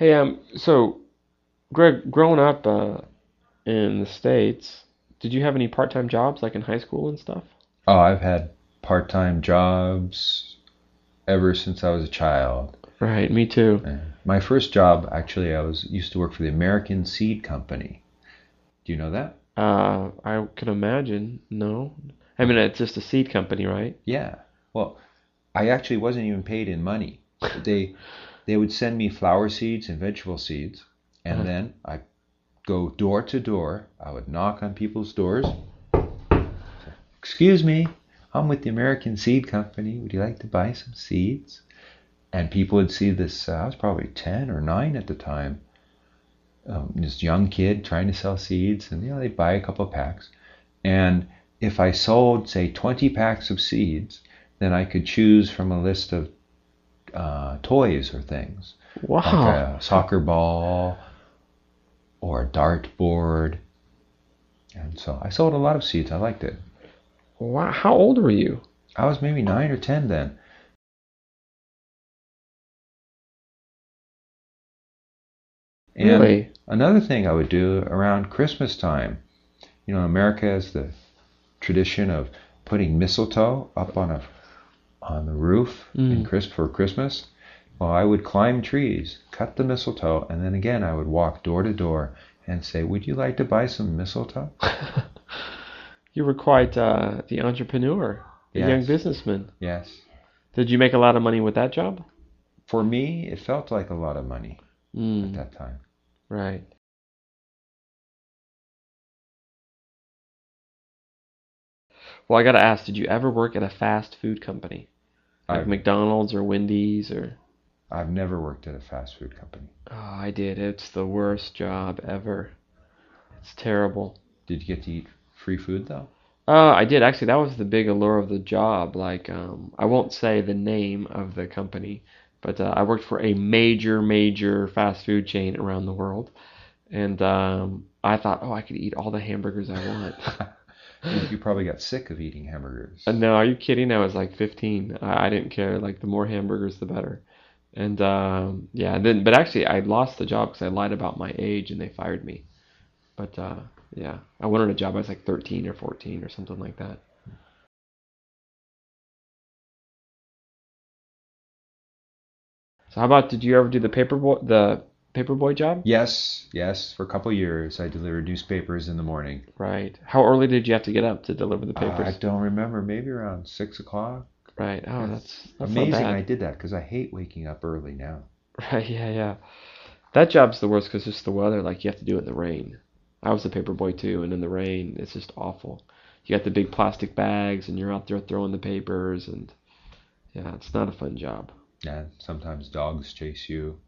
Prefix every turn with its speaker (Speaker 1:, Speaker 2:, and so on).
Speaker 1: Hey, um, so Greg, growing up uh, in the States, did you have any part-time jobs like in high school and stuff?
Speaker 2: Oh, I've had part-time jobs ever since I was a child.
Speaker 1: Right, me too.
Speaker 2: My first job, actually, I was used to work for the American Seed Company. Do you know that?
Speaker 1: Uh, I can imagine. No, I mean it's just a seed company, right?
Speaker 2: Yeah. Well, I actually wasn't even paid in money. They they would send me flower seeds and vegetable seeds, and
Speaker 1: Uh-huh.
Speaker 2: then I go door to door. I would knock on people's doors. Excuse me, I'm with the American Seed Company. Would you like to buy some seeds? And people would see this. Uh, I was probably ten or nine at the time. Um, this young kid trying to sell seeds, and you know they buy a couple of packs. And if I sold, say, 20 packs of seeds, then I could choose from a list of uh, toys or things, like
Speaker 1: Wow.
Speaker 2: a soccer ball or a dart board. And so I sold a lot of seeds. I liked it.
Speaker 1: Wow. How old were you?
Speaker 2: I was maybe nine or ten then. And
Speaker 1: Really?
Speaker 2: another thing I would do around Christmas time, you know, America has the tradition of putting mistletoe up on a on the roof in
Speaker 1: Mm.
Speaker 2: Chris for Christmas. Well, I would climb trees, cut the mistletoe, and then again I would walk door to door and say, "Would you like to buy some mistletoe?"
Speaker 1: You were quite uh, the entrepreneur, the young businessman.
Speaker 2: Yes.
Speaker 1: Did you make a lot of money with that job?
Speaker 2: For me, it felt like a lot of money at
Speaker 1: Mm,
Speaker 2: that time.
Speaker 1: right. Well, I gotta ask, did you ever work at a fast food company? Like
Speaker 2: I've,
Speaker 1: McDonald's or Wendy's or
Speaker 2: I've never worked at a fast food company.
Speaker 1: Oh, I did. It's the worst job ever. It's terrible.
Speaker 2: Did you get to eat free food though?
Speaker 1: Uh, I did actually. That was the big allure of the job. Like, um, I won't say the name of the company, but uh, I worked for a major, major fast food chain around the world, and um, I thought, oh, I could eat all the hamburgers I want.
Speaker 2: you, probably got sick of eating hamburgers.
Speaker 1: Uh, no, are you kidding? I was like 15. I, I didn't care. Like, the more hamburgers, the better. And um, yeah, then but actually, I lost the job because I lied about my age, and they fired me. But uh, yeah, I wanted a job. I was like 13 or 14 or something like that. So how about did you ever do the paperboy the paperboy job?
Speaker 2: Yes, yes. For a couple of years, I delivered newspapers in the morning.
Speaker 1: Right. How early did you have to get up to deliver the
Speaker 2: Uh, I don't remember. Maybe around six o'clock.
Speaker 1: Right. Oh, that's that's
Speaker 2: Amazing. I did that because I hate waking up early now.
Speaker 1: Right, yeah, yeah. That job's the worst because just the weather. Like you have to do it in the rain. I was a paperboy too, and in the rain, it's just awful. You got the big plastic bags, and you're out there throwing the papers, and yeah, it's not a fun job.
Speaker 2: Yeah, sometimes dogs chase you.